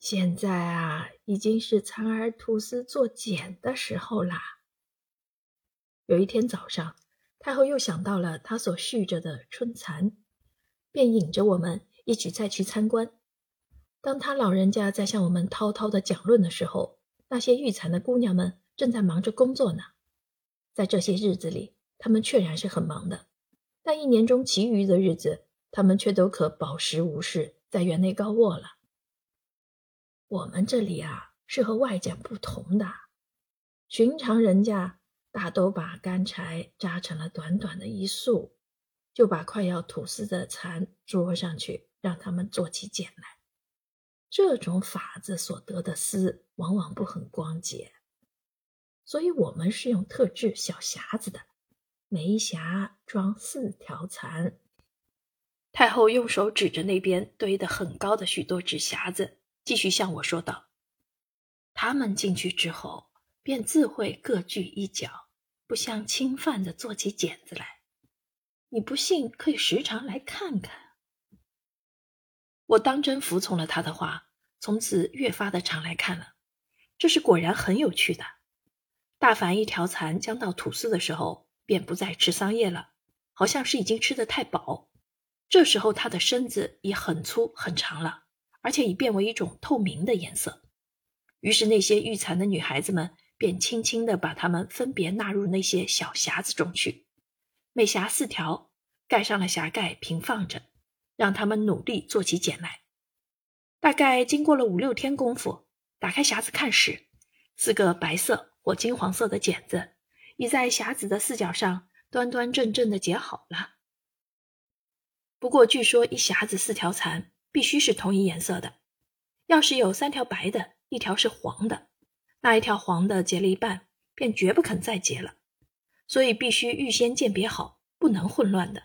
现在啊，已经是蚕儿吐丝做茧的时候啦。有一天早上，太后又想到了她所蓄着的春蚕，便引着我们一起再去参观。当他老人家在向我们滔滔的讲论的时候，那些育蚕的姑娘们正在忙着工作呢。在这些日子里，她们确然是很忙的，但一年中其余的日子，她们却都可饱食无事，在园内高卧了。我们这里啊，是和外家不同的。寻常人家大都把干柴扎成了短短的一束，就把快要吐丝的蚕捉上去，让他们做起茧来。这种法子所得的丝，往往不很光洁，所以我们是用特制小匣子的，每一匣装四条蚕。太后用手指着那边堆得很高的许多纸匣子。继续向我说道：“他们进去之后，便自会各据一角，不相侵犯的做起茧子来。你不信，可以时常来看看。”我当真服从了他的话，从此越发的常来看了。这是果然很有趣的。大凡一条蚕将到吐丝的时候，便不再吃桑叶了，好像是已经吃得太饱。这时候，它的身子也很粗很长了。而且已变为一种透明的颜色，于是那些育蚕的女孩子们便轻轻地把它们分别纳入那些小匣子中去，每匣四条，盖上了匣盖，平放着，让他们努力做起茧来。大概经过了五六天功夫，打开匣子看时，四个白色或金黄色的茧子已在匣子的四角上端端正正的结好了。不过据说一匣子四条蚕。必须是同一颜色的，要是有三条白的，一条是黄的，那一条黄的结了一半，便绝不肯再结了，所以必须预先鉴别好，不能混乱的。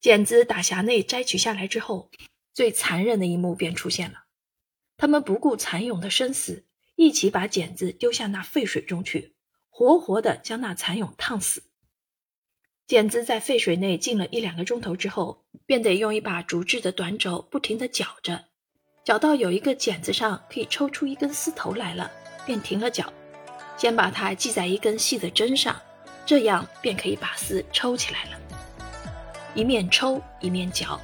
剪子打匣内摘取下来之后，最残忍的一幕便出现了，他们不顾蚕蛹的生死，一起把剪子丢下那沸水中去，活活的将那蚕蛹烫死。剪子在沸水内浸了一两个钟头之后，便得用一把竹制的短轴不停地搅着，搅到有一个剪子上可以抽出一根丝头来了，便停了搅。先把它系在一根细的针上，这样便可以把丝抽起来了。一面抽一面搅，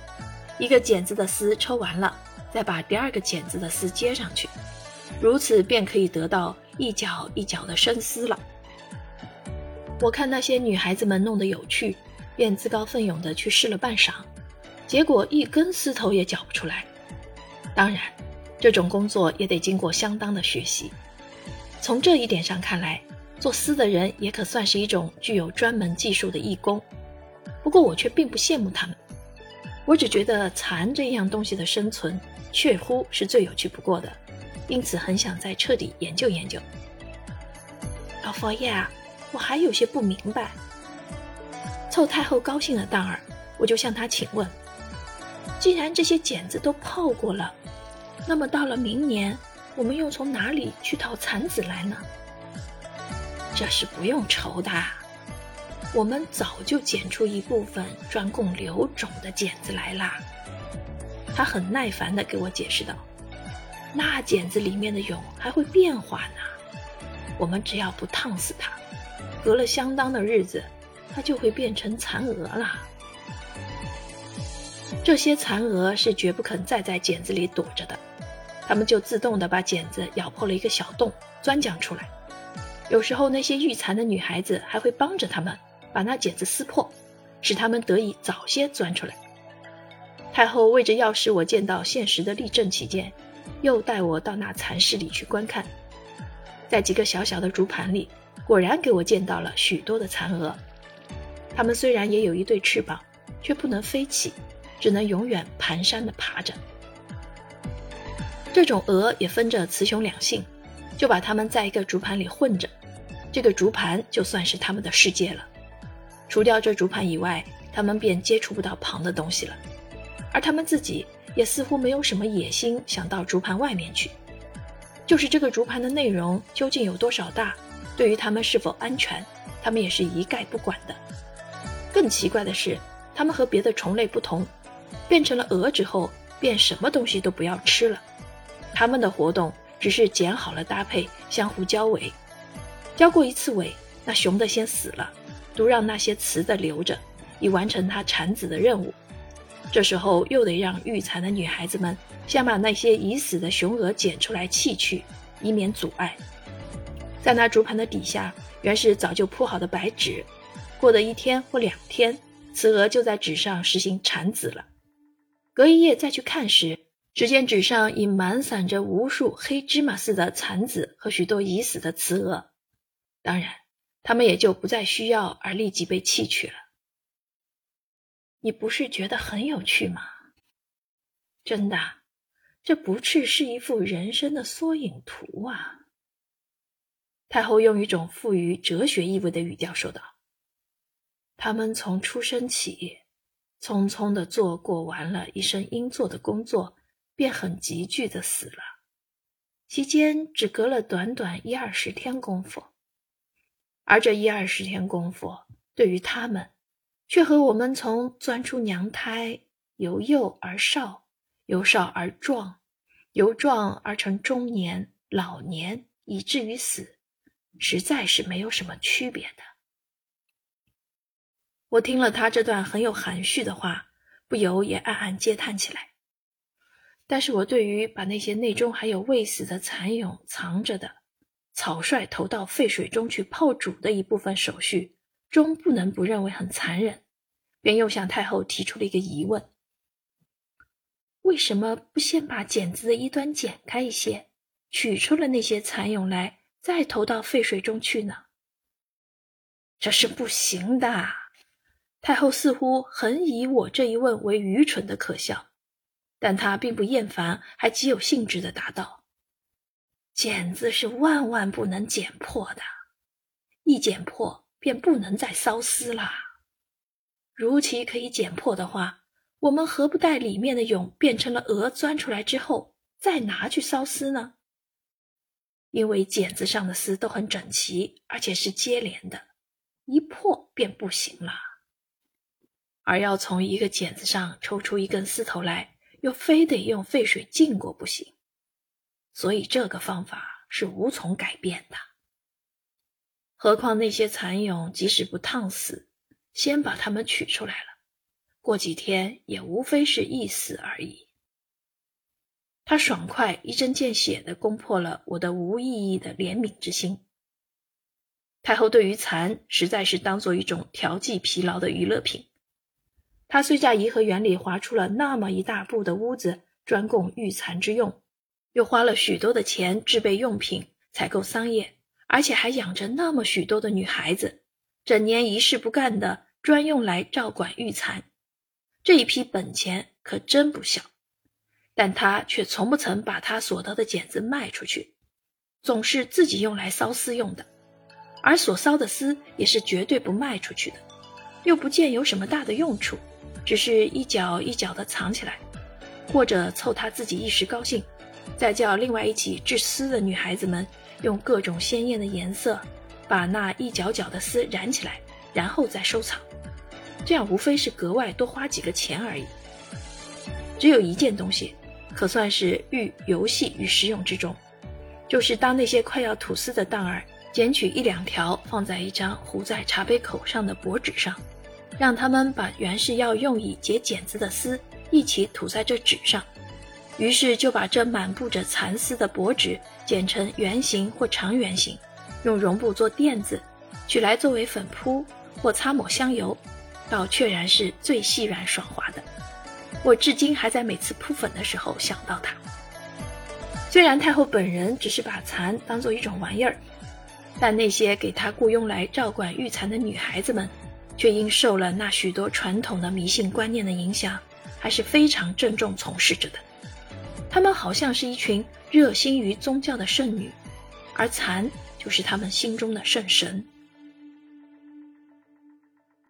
一个剪子的丝抽完了，再把第二个剪子的丝接上去，如此便可以得到一角一角的生丝了。我看那些女孩子们弄得有趣，便自告奋勇地去试了半晌，结果一根丝头也搅不出来。当然，这种工作也得经过相当的学习。从这一点上看来，做丝的人也可算是一种具有专门技术的义工。不过我却并不羡慕他们，我只觉得蚕这样东西的生存，确乎是最有趣不过的，因此很想再彻底研究研究。老佛爷！我还有些不明白。凑太后高兴的当儿，我就向她请问：既然这些茧子都泡过了，那么到了明年，我们又从哪里去讨蚕子来呢？这是不用愁的，我们早就剪出一部分专供留种的茧子来啦。她很耐烦地给我解释道：“那茧子里面的蛹还会变化呢，我们只要不烫死它。”隔了相当的日子，它就会变成蚕蛾了。这些蚕蛾是绝不肯再在茧子里躲着的，它们就自动的把茧子咬破了一个小洞，钻将出来。有时候那些育蚕的女孩子还会帮着他们把那茧子撕破，使他们得以早些钻出来。太后为着要使我见到现实的例证起见，又带我到那蚕室里去观看，在几个小小的竹盘里。果然给我见到了许多的蚕蛾，它们虽然也有一对翅膀，却不能飞起，只能永远蹒跚地爬着。这种蛾也分着雌雄两性，就把它们在一个竹盘里混着，这个竹盘就算是它们的世界了。除掉这竹盘以外，它们便接触不到旁的东西了，而它们自己也似乎没有什么野心，想到竹盘外面去。就是这个竹盘的内容究竟有多少大？对于它们是否安全，它们也是一概不管的。更奇怪的是，它们和别的虫类不同，变成了蛾之后，便什么东西都不要吃了，他们的活动只是剪好了搭配，相互交尾。交过一次尾，那雄的先死了，都让那些雌的留着，以完成它产子的任务。这时候又得让育蚕的女孩子们先把那些已死的雄蛾捡出来弃去，以免阻碍。在那竹盘的底下，原是早就铺好的白纸。过的一天或两天，雌鹅就在纸上实行产子了。隔一夜再去看时，只见纸上已满散着无数黑芝麻似的蚕子和许多已死的雌鹅。当然，它们也就不再需要而立即被弃去了。你不是觉得很有趣吗？真的，这不啻是一幅人生的缩影图啊！太后用一种富于哲学意味的语调说道：“他们从出生起，匆匆的做过完了一生应做的工作，便很急剧的死了。期间只隔了短短一二十天功夫，而这一二十天功夫，对于他们，却和我们从钻出娘胎，由幼而少，由少而壮，由壮而成中年、老年，以至于死。”实在是没有什么区别的。我听了他这段很有含蓄的话，不由也暗暗嗟叹起来。但是我对于把那些内中还有未死的蚕蛹藏着的，草率投到沸水中去泡煮的一部分手续，终不能不认为很残忍，便又向太后提出了一个疑问：为什么不先把剪子的一端剪开一些，取出了那些蚕蛹来？再投到沸水中去呢？这是不行的。太后似乎很以我这一问为愚蠢的可笑，但她并不厌烦，还极有兴致的答道：“剪子是万万不能剪破的，一剪破便不能再缫丝了。如其可以剪破的话，我们何不待里面的蛹变成了蛾钻出来之后，再拿去缫丝呢？”因为剪子上的丝都很整齐，而且是接连的，一破便不行了。而要从一个剪子上抽出一根丝头来，又非得用沸水浸过不行。所以这个方法是无从改变的。何况那些蚕蛹即使不烫死，先把它们取出来了，过几天也无非是一死而已。他爽快一针见血地攻破了我的无意义的怜悯之心。太后对于蚕实在是当做一种调剂疲劳的娱乐品。她虽在颐和园里划出了那么一大部的屋子专供御蚕之用，又花了许多的钱制备用品、采购桑叶，而且还养着那么许多的女孩子，整年一事不干的专用来照管御蚕，这一批本钱可真不小。但他却从不曾把他所得的剪子卖出去，总是自己用来缫丝用的，而所缫的丝也是绝对不卖出去的，又不见有什么大的用处，只是一角一角的藏起来，或者凑他自己一时高兴，再叫另外一起制丝的女孩子们用各种鲜艳的颜色把那一角角的丝染起来，然后再收藏，这样无非是格外多花几个钱而已。只有一件东西。可算是寓游戏与实用之中，就是当那些快要吐丝的蛋儿捡取一两条，放在一张糊在茶杯口上的薄纸上，让他们把原是要用以结茧子的丝一起吐在这纸上，于是就把这满布着蚕丝的薄纸剪成圆形或长圆形，用绒布做垫子，取来作为粉扑或擦抹香油，倒确然是最细软爽滑的。我至今还在每次扑粉的时候想到它。虽然太后本人只是把蚕当做一种玩意儿，但那些给她雇佣来照管育蚕的女孩子们，却因受了那许多传统的迷信观念的影响，还是非常郑重从事着的。她们好像是一群热心于宗教的圣女，而蚕就是她们心中的圣神。